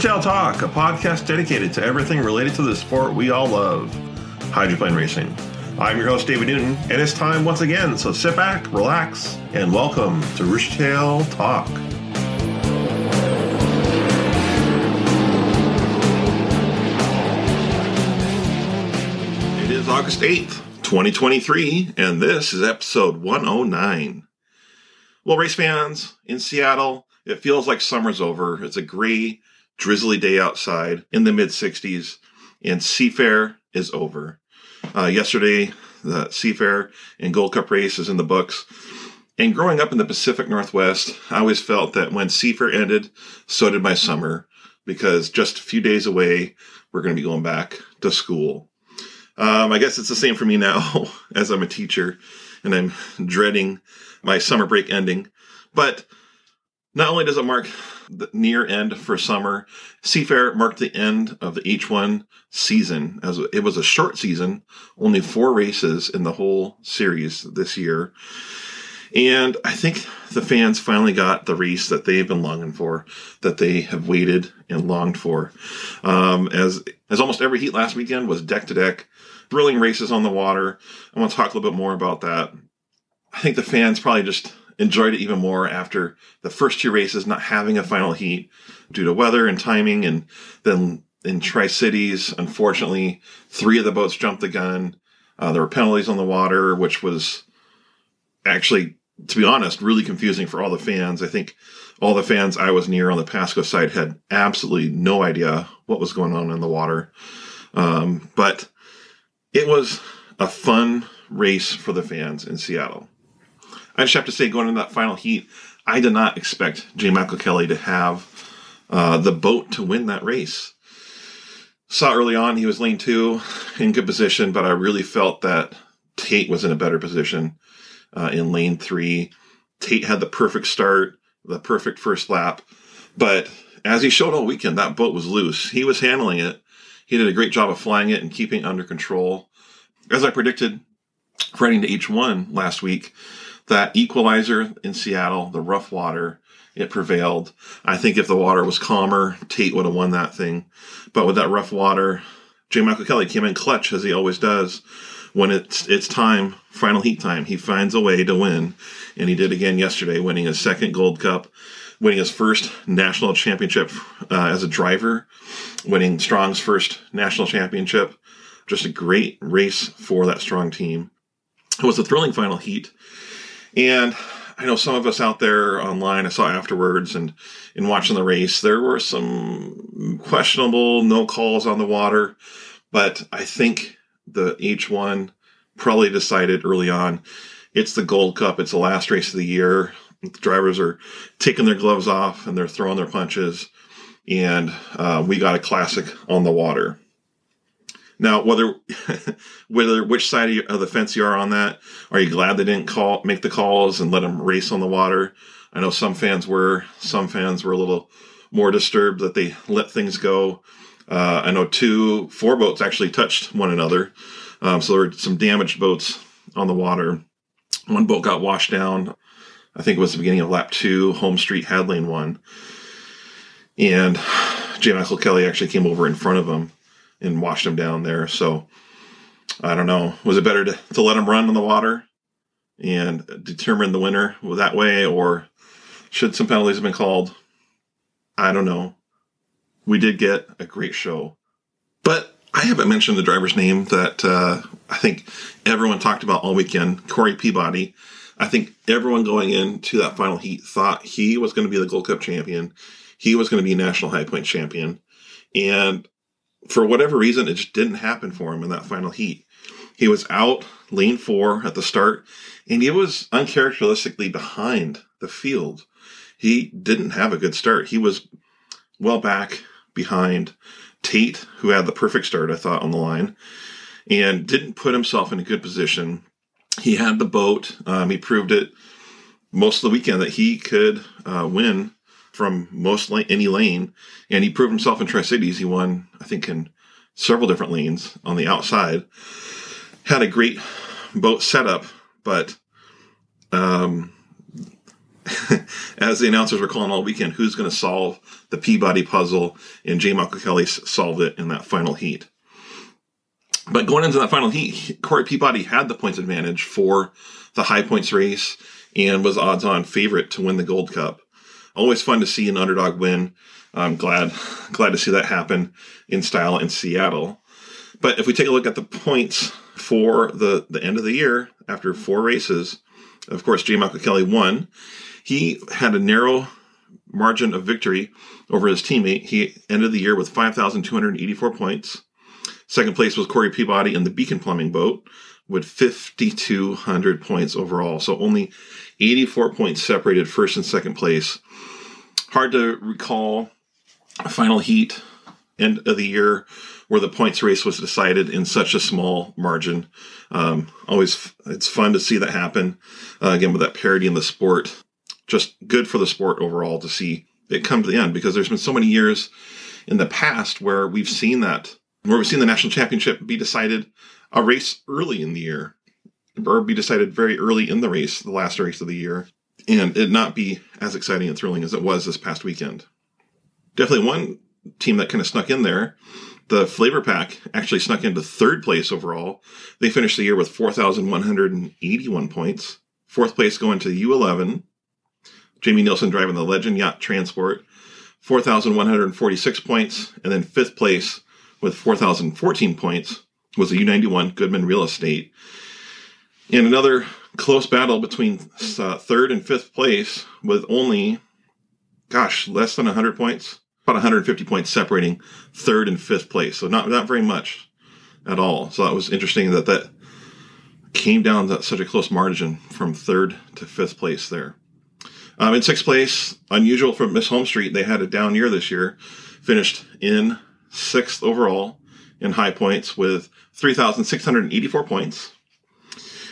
Tail Talk, a podcast dedicated to everything related to the sport we all love, hydroplane racing. I'm your host, David Newton, and it's time once again, so sit back, relax, and welcome to Roostertail Talk. It is August 8th, 2023, and this is episode 109. Well, race fans in Seattle, it feels like summer's over. It's a gray, drizzly day outside in the mid 60s, and Seafair is over. Uh, yesterday, the Seafair and Gold Cup race is in the books. And growing up in the Pacific Northwest, I always felt that when Seafair ended, so did my summer, because just a few days away, we're going to be going back to school. Um, I guess it's the same for me now, as I'm a teacher, and I'm dreading my summer break ending. But not only does it mark the near end for summer, Seafair marked the end of the H1 season, as it was a short season, only four races in the whole series this year. And I think the fans finally got the race that they've been longing for, that they have waited and longed for. Um, as as almost every heat last weekend was deck to deck, thrilling races on the water. I want to talk a little bit more about that. I think the fans probably just enjoyed it even more after the first two races not having a final heat due to weather and timing. And then in Tri Cities, unfortunately, three of the boats jumped the gun. Uh, there were penalties on the water, which was actually, to be honest, really confusing for all the fans. I think all the fans I was near on the Pasco side had absolutely no idea what was going on in the water. Um, but it was a fun race for the fans in Seattle. I just have to say, going into that final heat, I did not expect J. Michael Kelly to have uh, the boat to win that race. Saw early on he was lane two in good position, but I really felt that Tate was in a better position uh, in lane three. Tate had the perfect start, the perfect first lap, but as he showed all weekend, that boat was loose. He was handling it. He did a great job of flying it and keeping it under control. As I predicted, heading to H1 last week, that equalizer in Seattle, the rough water, it prevailed. I think if the water was calmer, Tate would have won that thing. But with that rough water, J. Michael Kelly came in clutch as he always does. When it's it's time, final heat time, he finds a way to win, and he did again yesterday, winning his second Gold Cup, winning his first national championship uh, as a driver, winning Strong's first national championship. Just a great race for that Strong team. It was a thrilling final heat. And I know some of us out there online, I saw afterwards and in watching the race, there were some questionable no calls on the water. But I think the H1 probably decided early on it's the Gold Cup, it's the last race of the year. The drivers are taking their gloves off and they're throwing their punches. And uh, we got a classic on the water. Now, whether whether which side of the fence you are on that, are you glad they didn't call make the calls and let them race on the water? I know some fans were. Some fans were a little more disturbed that they let things go. Uh, I know two, four boats actually touched one another, um, so there were some damaged boats on the water. One boat got washed down. I think it was the beginning of lap two. Home Street had lane one, and J. Michael Kelly actually came over in front of him and washed him down there. So I don't know. Was it better to, to let him run on the water and determine the winner that way, or should some penalties have been called? I don't know. We did get a great show, but I haven't mentioned the driver's name that uh, I think everyone talked about all weekend, Corey Peabody. I think everyone going into that final heat thought he was going to be the Gold Cup champion. He was going to be national high point champion. And for whatever reason, it just didn't happen for him in that final heat. He was out lane four at the start, and he was uncharacteristically behind the field. He didn't have a good start. He was well back behind Tate, who had the perfect start, I thought, on the line, and didn't put himself in a good position. He had the boat. Um, he proved it most of the weekend that he could uh, win from most any lane, and he proved himself in Tri Cities. He won, I think, in several different lanes on the outside. Had a great boat setup, but um, as the announcers were calling all weekend, who's going to solve the Peabody puzzle, and J. Michael Kelly solved it in that final heat. But going into that final heat, Corey Peabody had the points advantage for the high points race and was odds on favorite to win the Gold Cup. Always fun to see an underdog win. I'm glad glad to see that happen in style in Seattle. But if we take a look at the points for the, the end of the year after four races, of course, J. Michael Kelly won. He had a narrow margin of victory over his teammate. He ended the year with 5,284 points. Second place was Corey Peabody in the Beacon Plumbing boat with 5,200 points overall. So only 84 points separated first and second place. Hard to recall a final heat end of the year where the points race was decided in such a small margin. Um, always, it's fun to see that happen. Uh, again, with that parity in the sport, just good for the sport overall to see it come to the end because there's been so many years in the past where we've seen that where we've seen the national championship be decided a race early in the year or be decided very early in the race, the last race of the year, and it not be as exciting and thrilling as it was this past weekend. Definitely one team that kind of snuck in there. The Flavor Pack actually snuck into third place overall. They finished the year with 4,181 points. Fourth place going to U11. Jamie Nielsen driving the Legend Yacht Transport, 4,146 points. And then fifth place with 4,014 points was the U91 Goodman Real Estate. In another close battle between uh, third and fifth place with only, gosh, less than 100 points, about 150 points separating third and fifth place. So not, not very much at all. So that was interesting that that came down to such a close margin from third to fifth place there. Um, in sixth place, unusual for Miss Home Street, they had a down year this year, finished in sixth overall in high points with 3,684 points.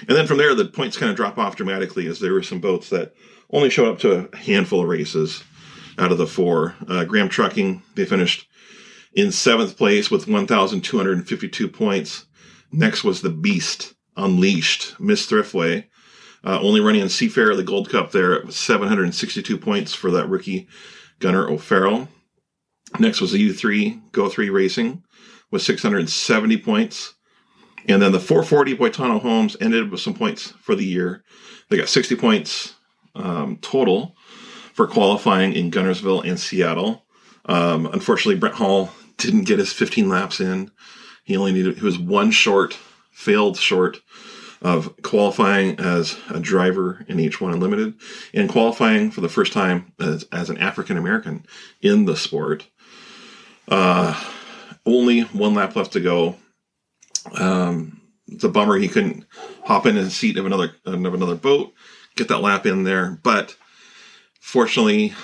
And then from there, the points kind of drop off dramatically as there were some boats that only showed up to a handful of races out of the four. Uh, Graham Trucking, they finished in seventh place with 1,252 points. Next was the Beast Unleashed, Miss Thriftway, uh, only running in Seafair, the Gold Cup there at 762 points for that rookie Gunnar O'Farrell. Next was the U3 Go 3 Racing with 670 points. And then the 440 Boitano Homes ended with some points for the year. They got 60 points um, total for qualifying in Guntersville and Seattle. Um, unfortunately, Brent Hall didn't get his 15 laps in. He only needed, he was one short, failed short of qualifying as a driver in H1 Unlimited and qualifying for the first time as, as an African American in the sport. Uh, only one lap left to go. Um, it's a bummer he couldn't hop in the seat of another of another boat, get that lap in there. But fortunately,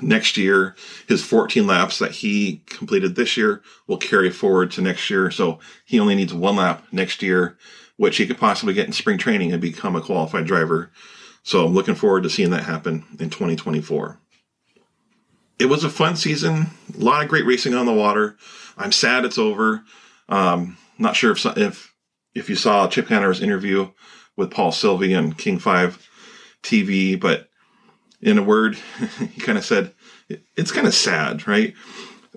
next year his 14 laps that he completed this year will carry forward to next year. So he only needs one lap next year, which he could possibly get in spring training and become a qualified driver. So I'm looking forward to seeing that happen in 2024 it was a fun season. A lot of great racing on the water. I'm sad it's over. Um, not sure if if if you saw Chip Hanauer's interview with Paul Silvi on King Five TV, but in a word, he kind of said it's kind of sad, right?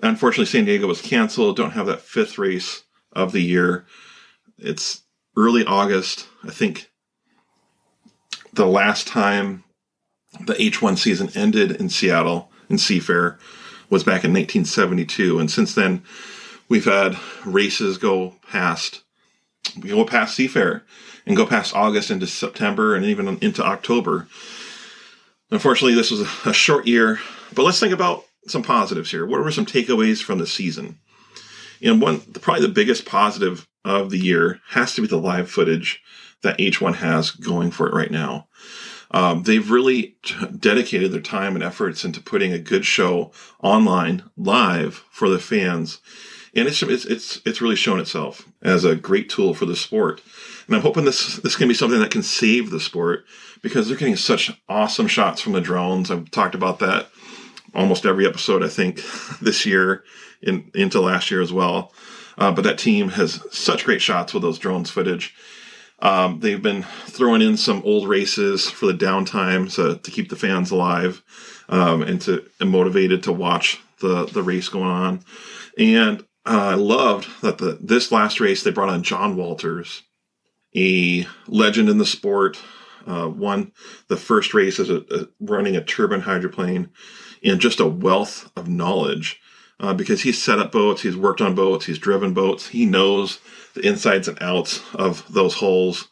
Unfortunately, San Diego was canceled. Don't have that fifth race of the year. It's early August. I think the last time the H1 season ended in Seattle in Seafair was back in 1972. And since then, we've had races go past, go past Seafair and go past August into September and even into October. Unfortunately, this was a short year, but let's think about some positives here. What were some takeaways from the season? And one, probably the biggest positive of the year has to be the live footage that H1 has going for it right now. Um, they've really dedicated their time and efforts into putting a good show online live for the fans. And it's, it's, it's, it's really shown itself as a great tool for the sport. And I'm hoping this, this can be something that can save the sport because they're getting such awesome shots from the drones. I've talked about that almost every episode, I think, this year in, into last year as well. Uh, but that team has such great shots with those drones footage. Um, they've been throwing in some old races for the downtime so, to keep the fans alive um, and to and motivated to watch the the race going on. And uh, I loved that the this last race they brought on John Walters, a legend in the sport. Uh, won the first race as a, a, running a turbine hydroplane, and just a wealth of knowledge uh, because he's set up boats, he's worked on boats, he's driven boats, he knows the insides and outs of those holes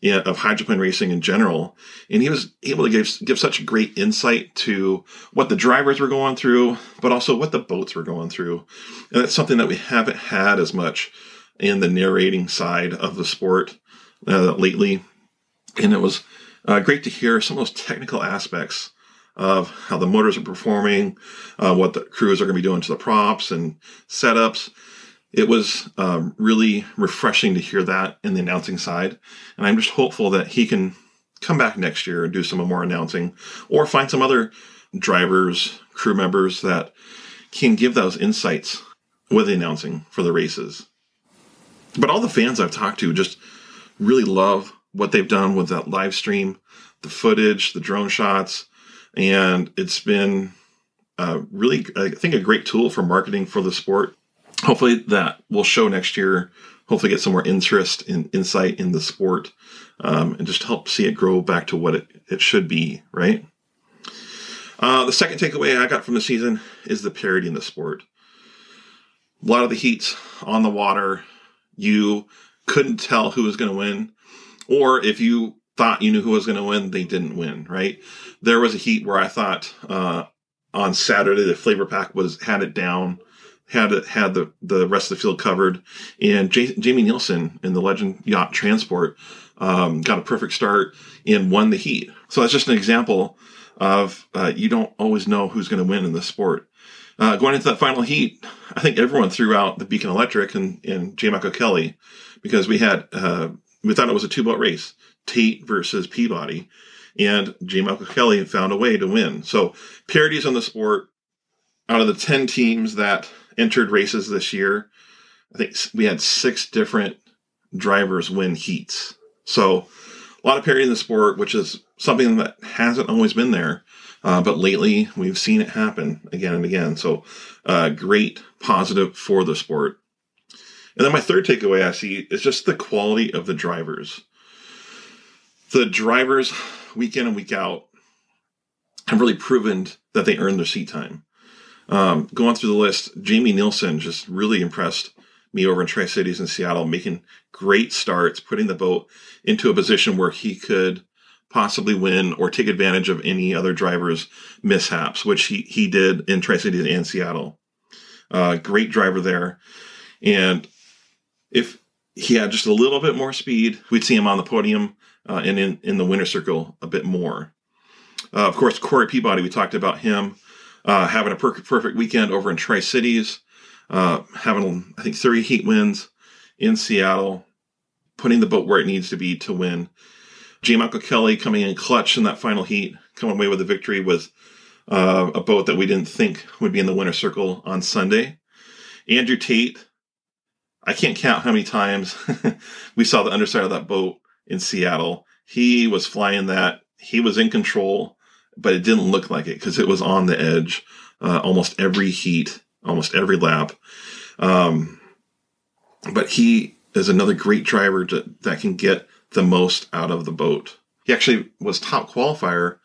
you know, of hydroplane racing in general. And he was able to give, give such great insight to what the drivers were going through, but also what the boats were going through. And that's something that we haven't had as much in the narrating side of the sport uh, lately. And it was uh, great to hear some of those technical aspects of how the motors are performing, uh, what the crews are going to be doing to the props and setups it was um, really refreshing to hear that in the announcing side. And I'm just hopeful that he can come back next year and do some more announcing or find some other drivers, crew members that can give those insights with the announcing for the races. But all the fans I've talked to just really love what they've done with that live stream, the footage, the drone shots, and it's been uh, really, I think, a great tool for marketing for the sport hopefully that will show next year. Hopefully, get some more interest and in, insight in the sport, um, and just help see it grow back to what it, it should be. Right. Uh, the second takeaway I got from the season is the parity in the sport. A lot of the heats on the water, you couldn't tell who was going to win, or if you thought you knew who was going to win, they didn't win. Right. There was a heat where I thought uh, on Saturday the flavor pack was had it down had it, had the, the rest of the field covered. And J- Jamie Nielsen in the Legend Yacht Transport um, got a perfect start and won the heat. So that's just an example of uh, you don't always know who's going to win in the sport. Uh, going into that final heat, I think everyone threw out the Beacon Electric and, and J. Michael Kelly because we had uh, we thought it was a two boat race, Tate versus Peabody, and J. Michael Kelly found a way to win. So parities on the sport. Out of the ten teams that entered races this year, I think we had six different drivers win heats. So a lot of parity in the sport, which is something that hasn't always been there. Uh, but lately, we've seen it happen again and again. So, uh, great positive for the sport. And then my third takeaway I see is just the quality of the drivers. The drivers, week in and week out, have really proven that they earn their seat time. Um, going through the list, Jamie Nielsen just really impressed me over in Tri Cities in Seattle, making great starts, putting the boat into a position where he could possibly win or take advantage of any other driver's mishaps, which he, he did in Tri Cities and Seattle. Uh, great driver there. And if he had just a little bit more speed, we'd see him on the podium uh, and in, in the winner circle a bit more. Uh, of course, Corey Peabody, we talked about him uh, having a per- perfect weekend over in Tri Cities, uh, having I think three heat wins in Seattle, putting the boat where it needs to be to win. J. Michael Kelly coming in clutch in that final heat, coming away with a victory with uh, a boat that we didn't think would be in the winner circle on Sunday. Andrew Tate, I can't count how many times we saw the underside of that boat in Seattle. He was flying that. He was in control but it didn't look like it because it was on the edge uh, almost every heat, almost every lap. Um, but he is another great driver to, that can get the most out of the boat. He actually was top qualifier,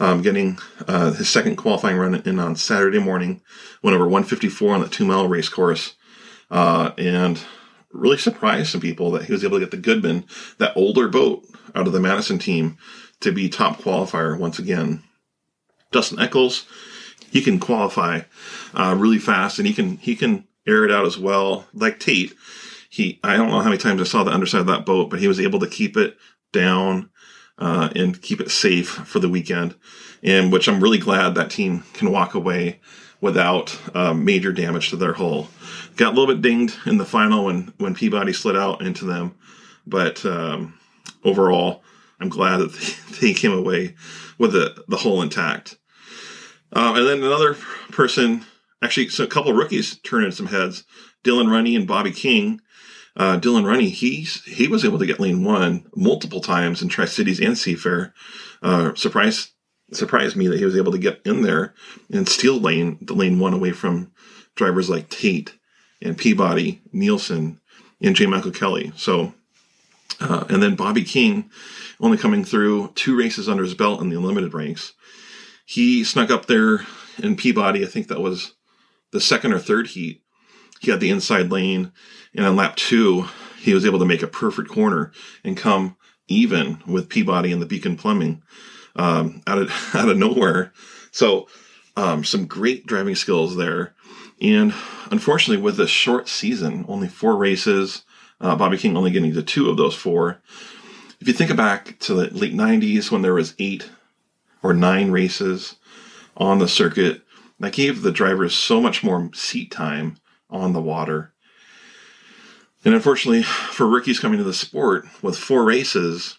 um, getting uh, his second qualifying run in on Saturday morning, went over 154 on the two mile race course, uh, and really surprised some people that he was able to get the Goodman, that older boat, out of the Madison team to be top qualifier once again. Dustin Eccles, he can qualify uh, really fast, and he can he can air it out as well. Like Tate, he I don't know how many times I saw the underside of that boat, but he was able to keep it down uh, and keep it safe for the weekend, and which I'm really glad that team can walk away without uh, major damage to their hull. Got a little bit dinged in the final when when Peabody slid out into them, but um, overall, I'm glad that they came away with the, the hull intact. Um, and then another person, actually, so a couple rookies turned in some heads. Dylan Runny and Bobby King uh, Dylan Runny, he's, he was able to get lane one multiple times in Tri Cities and Seafair. Uh, surprised surprised me that he was able to get in there and steal lane the lane one away from drivers like Tate and Peabody, Nielsen, and J. Michael Kelly. So, uh, and then Bobby King, only coming through two races under his belt in the unlimited ranks. He snuck up there in Peabody. I think that was the second or third heat. He had the inside lane, and on lap two, he was able to make a perfect corner and come even with Peabody and the Beacon Plumbing um, out of out of nowhere. So um, some great driving skills there. And unfortunately, with this short season, only four races, uh, Bobby King only getting to two of those four. If you think back to the late 90s when there was eight or nine races on the circuit, that gave the drivers so much more seat time on the water. And unfortunately, for rookies coming to the sport with four races,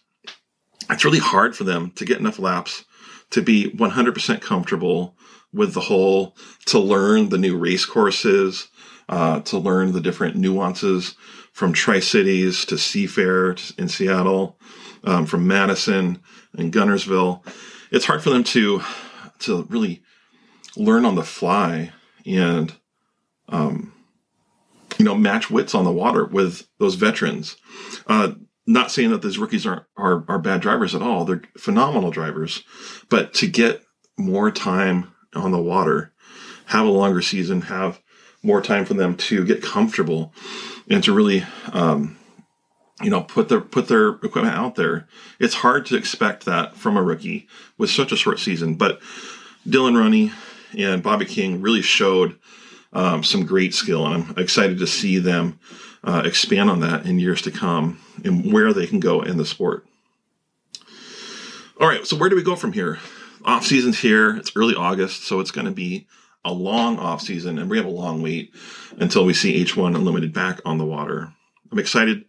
it's really hard for them to get enough laps to be 100% comfortable with the whole to learn the new race courses, uh, to learn the different nuances from Tri Cities to Seafair in Seattle, um, from Madison and Guntersville. It's hard for them to to really learn on the fly and um, you know match wits on the water with those veterans. Uh, not saying that these rookies aren't are, are bad drivers at all; they're phenomenal drivers. But to get more time on the water, have a longer season, have more time for them to get comfortable, and to really, um, you know, put their put their equipment out there. It's hard to expect that from a rookie with such a short season. But Dylan Runny and Bobby King really showed um, some great skill, and I'm excited to see them uh, expand on that in years to come and where they can go in the sport. All right, so where do we go from here? Off season's here. It's early August, so it's going to be a long off season, and we have a long wait until we see H1 Unlimited back on the water. I'm excited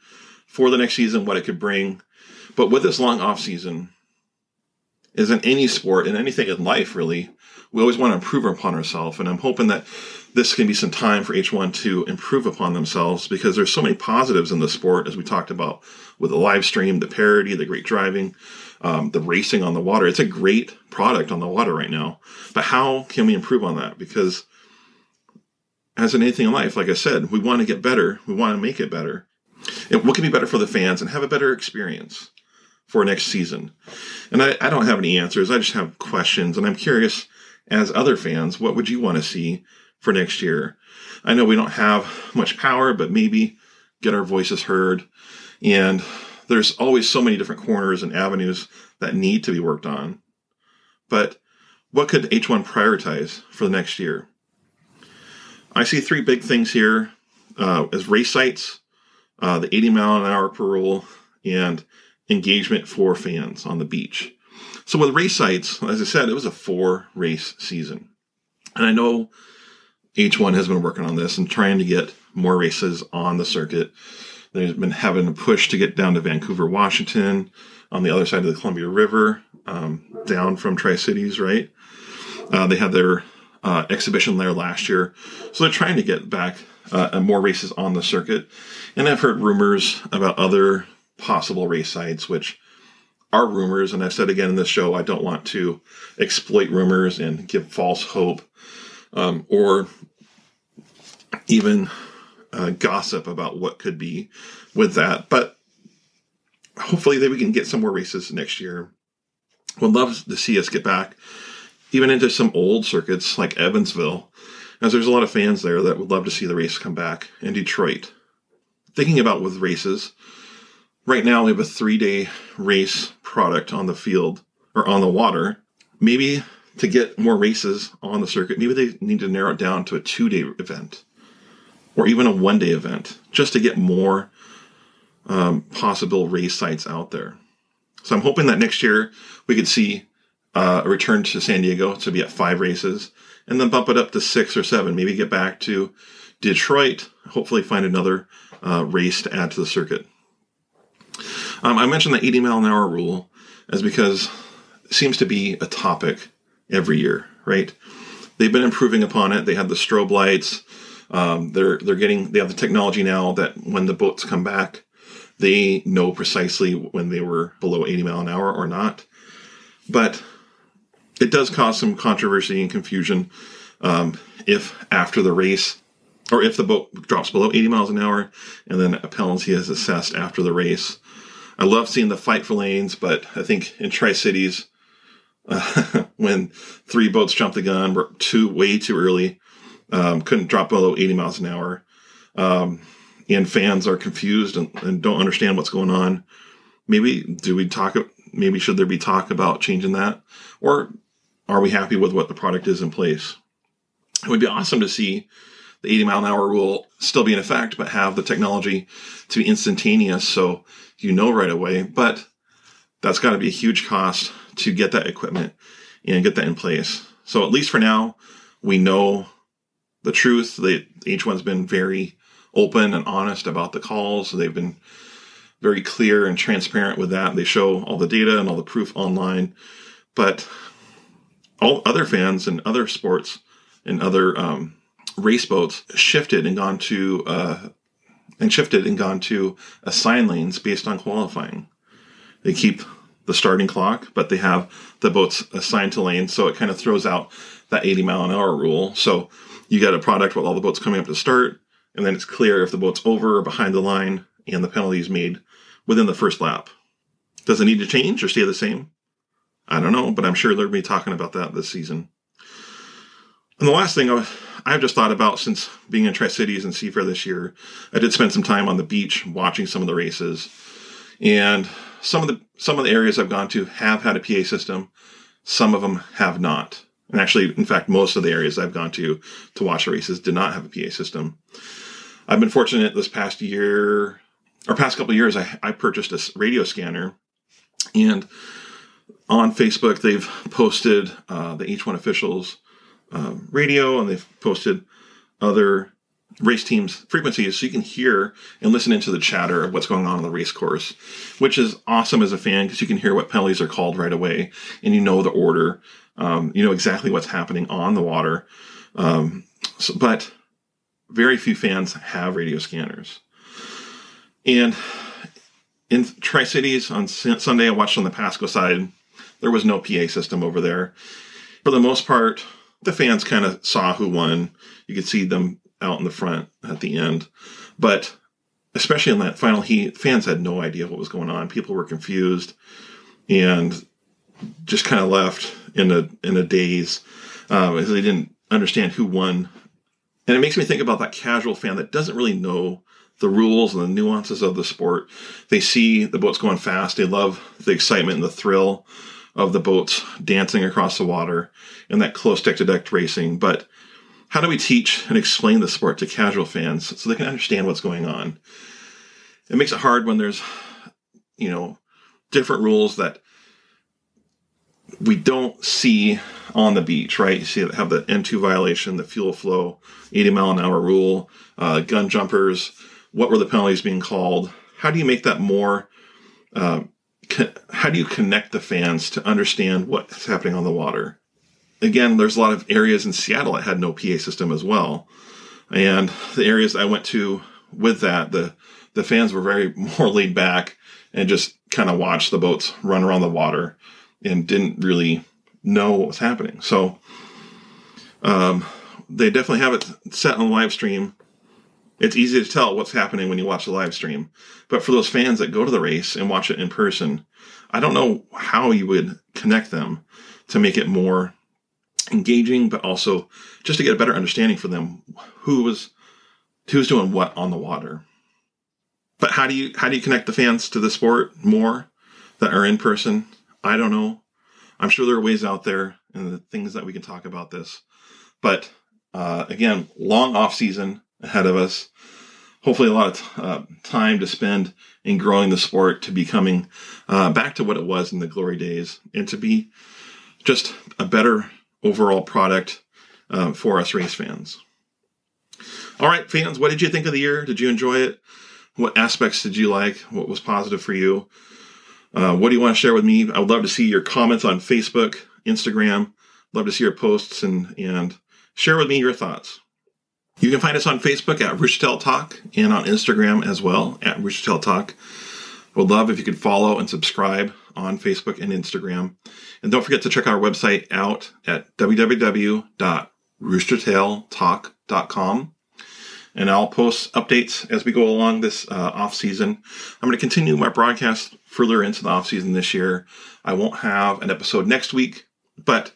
for the next season, what it could bring. But with this long off season, is in any sport and anything in life, really, we always want to improve upon ourselves. And I'm hoping that this can be some time for H1 to improve upon themselves because there's so many positives in the sport, as we talked about with the live stream, the parity, the great driving um, the racing on the water. It's a great product on the water right now. But how can we improve on that? Because as in anything in life, like I said, we want to get better. We want to make it better. And what can be better for the fans and have a better experience for next season? And I, I don't have any answers. I just have questions. And I'm curious, as other fans, what would you want to see for next year? I know we don't have much power, but maybe get our voices heard and there's always so many different corners and avenues that need to be worked on. But what could H1 prioritize for the next year? I see three big things here uh, as race sites, uh, the 80 mile an hour per rule, and engagement for fans on the beach. So with race sites, as I said, it was a four race season. And I know H1 has been working on this and trying to get more races on the circuit. They've been having a push to get down to Vancouver, Washington, on the other side of the Columbia River, um, down from Tri Cities, right? Uh, they had their uh, exhibition there last year, so they're trying to get back uh, more races on the circuit. And I've heard rumors about other possible race sites, which are rumors. And I've said again in this show, I don't want to exploit rumors and give false hope um, or even uh, gossip about what could be with that. But hopefully, that we can get some more races next year. Would love to see us get back even into some old circuits like Evansville, as there's a lot of fans there that would love to see the race come back in Detroit. Thinking about with races, right now we have a three day race product on the field or on the water. Maybe to get more races on the circuit, maybe they need to narrow it down to a two day event or even a one day event just to get more um, possible race sites out there. So I'm hoping that next year we could see uh, a return to San Diego to be at five races and then bump it up to six or seven, maybe get back to Detroit, hopefully find another uh, race to add to the circuit. Um, I mentioned the 80 mile an hour rule as because it seems to be a topic every year, right? They've been improving upon it. They had the strobe lights, Um, they're they're getting they have the technology now that when the boats come back, they know precisely when they were below 80 mile an hour or not. But it does cause some controversy and confusion um, if after the race or if the boat drops below 80 miles an hour and then a penalty is assessed after the race. I love seeing the fight for lanes, but I think in Tri Cities, uh, when three boats jumped the gun, were too way too early, um, couldn't drop below 80 miles an hour, um, and fans are confused and, and don't understand what's going on. Maybe do we talk? Maybe should there be talk about changing that, or are we happy with what the product is in place? It would be awesome to see the 80 mile an hour rule still be in effect, but have the technology to be instantaneous so you know right away. But that's got to be a huge cost to get that equipment and get that in place. So at least for now, we know the truth. They, H1's been very open and honest about the calls. They've been very clear and transparent with that. They show all the data and all the proof online. But all other fans and other sports and other um, race boats shifted and gone to uh, and shifted and gone to assign lanes based on qualifying. They keep the starting clock, but they have the boats assigned to lanes, so it kind of throws out that 80 mile an hour rule. So you get a product with all the boats coming up to start, and then it's clear if the boat's over or behind the line, and the penalty is made within the first lap. Does it need to change or stay the same? I don't know, but I'm sure they'll be talking about that this season. And the last thing I've just thought about since being in Tri Cities and Seafair this year, I did spend some time on the beach watching some of the races, and some of the some of the areas I've gone to have had a PA system, some of them have not. And actually, in fact, most of the areas I've gone to to watch the races did not have a PA system. I've been fortunate this past year or past couple years. I, I purchased a radio scanner, and on Facebook they've posted uh, the H1 officials um, radio and they've posted other race teams frequencies so you can hear and listen into the chatter of what's going on on the race course which is awesome as a fan because you can hear what penalties are called right away and you know the order um, you know exactly what's happening on the water um, so, but very few fans have radio scanners and in tri-cities on sunday i watched on the pasco side there was no pa system over there for the most part the fans kind of saw who won. You could see them out in the front at the end. But especially in that final heat, fans had no idea what was going on. People were confused and just kind of left in a in a daze um, as they didn't understand who won. And it makes me think about that casual fan that doesn't really know the rules and the nuances of the sport. They see the boats going fast. They love the excitement and the thrill of the boats dancing across the water and that close deck to deck racing. But how do we teach and explain the sport to casual fans so they can understand what's going on? It makes it hard when there's, you know, different rules that we don't see on the beach, right? You see, have the N2 violation, the fuel flow, 80 mile an hour rule, uh, gun jumpers. What were the penalties being called? How do you make that more uh, how do you connect the fans to understand what's happening on the water? Again, there's a lot of areas in Seattle that had no PA system as well. And the areas I went to with that, the, the fans were very more laid back and just kind of watched the boats run around the water and didn't really know what was happening. So, um, they definitely have it set on the live stream it's easy to tell what's happening when you watch the live stream. But for those fans that go to the race and watch it in person, I don't know how you would connect them to make it more engaging, but also just to get a better understanding for them who was who's doing what on the water. But how do you how do you connect the fans to the sport more that are in person? I don't know. I'm sure there are ways out there and the things that we can talk about this. But uh, again, long off season ahead of us. Hopefully, a lot of uh, time to spend in growing the sport to becoming uh, back to what it was in the glory days and to be just a better overall product uh, for us race fans. All right, fans, what did you think of the year? Did you enjoy it? What aspects did you like? What was positive for you? Uh, what do you want to share with me? I would love to see your comments on Facebook, Instagram. Love to see your posts and and share with me your thoughts. You can find us on Facebook at Roostertail Talk and on Instagram as well at Roostertail Talk. Would love if you could follow and subscribe on Facebook and Instagram. And don't forget to check our website out at www.roostertailtalk.com. And I'll post updates as we go along this uh, off season. I'm going to continue my broadcast further into the off season this year. I won't have an episode next week, but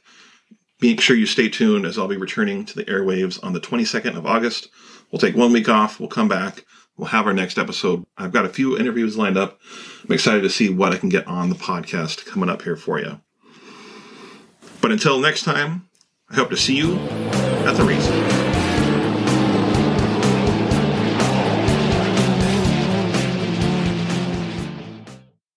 make sure you stay tuned as I'll be returning to the airwaves on the 22nd of August. We'll take one week off. We'll come back. We'll have our next episode. I've got a few interviews lined up. I'm excited to see what I can get on the podcast coming up here for you. But until next time, I hope to see you at the races.